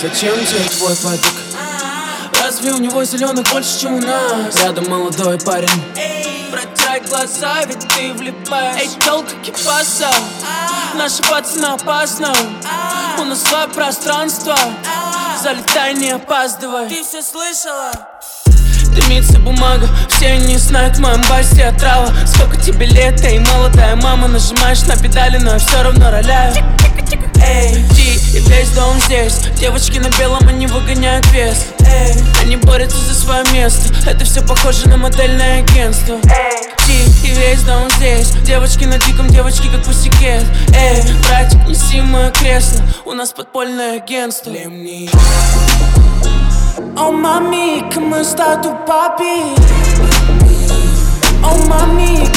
Зачем тебе твой подруг? Разве у него зеленых больше, чем у нас? Рядом молодой парень. Протирай глаза, ведь ты влипаешь. Эй, толка кипаса. Наши пацаны опасно У нас свое пространство. Залетай, не опаздывай. Ты все слышала? Дымится бумага, все не знают в моем басе отрава. Сколько тебе лет, эй, молодая мама Нажимаешь на педали, но я все равно роляю Эй, и весь дом здесь. Девочки на белом, они выгоняют вес. Эй, они борются за свое место. Это все похоже на модельное агентство. Эй, и весь дом здесь. Девочки на диком, девочки как пусикет Эй, братик, неси мое кресло. У нас подпольное агентство. Oh mami, come sta tu papi? Oh mami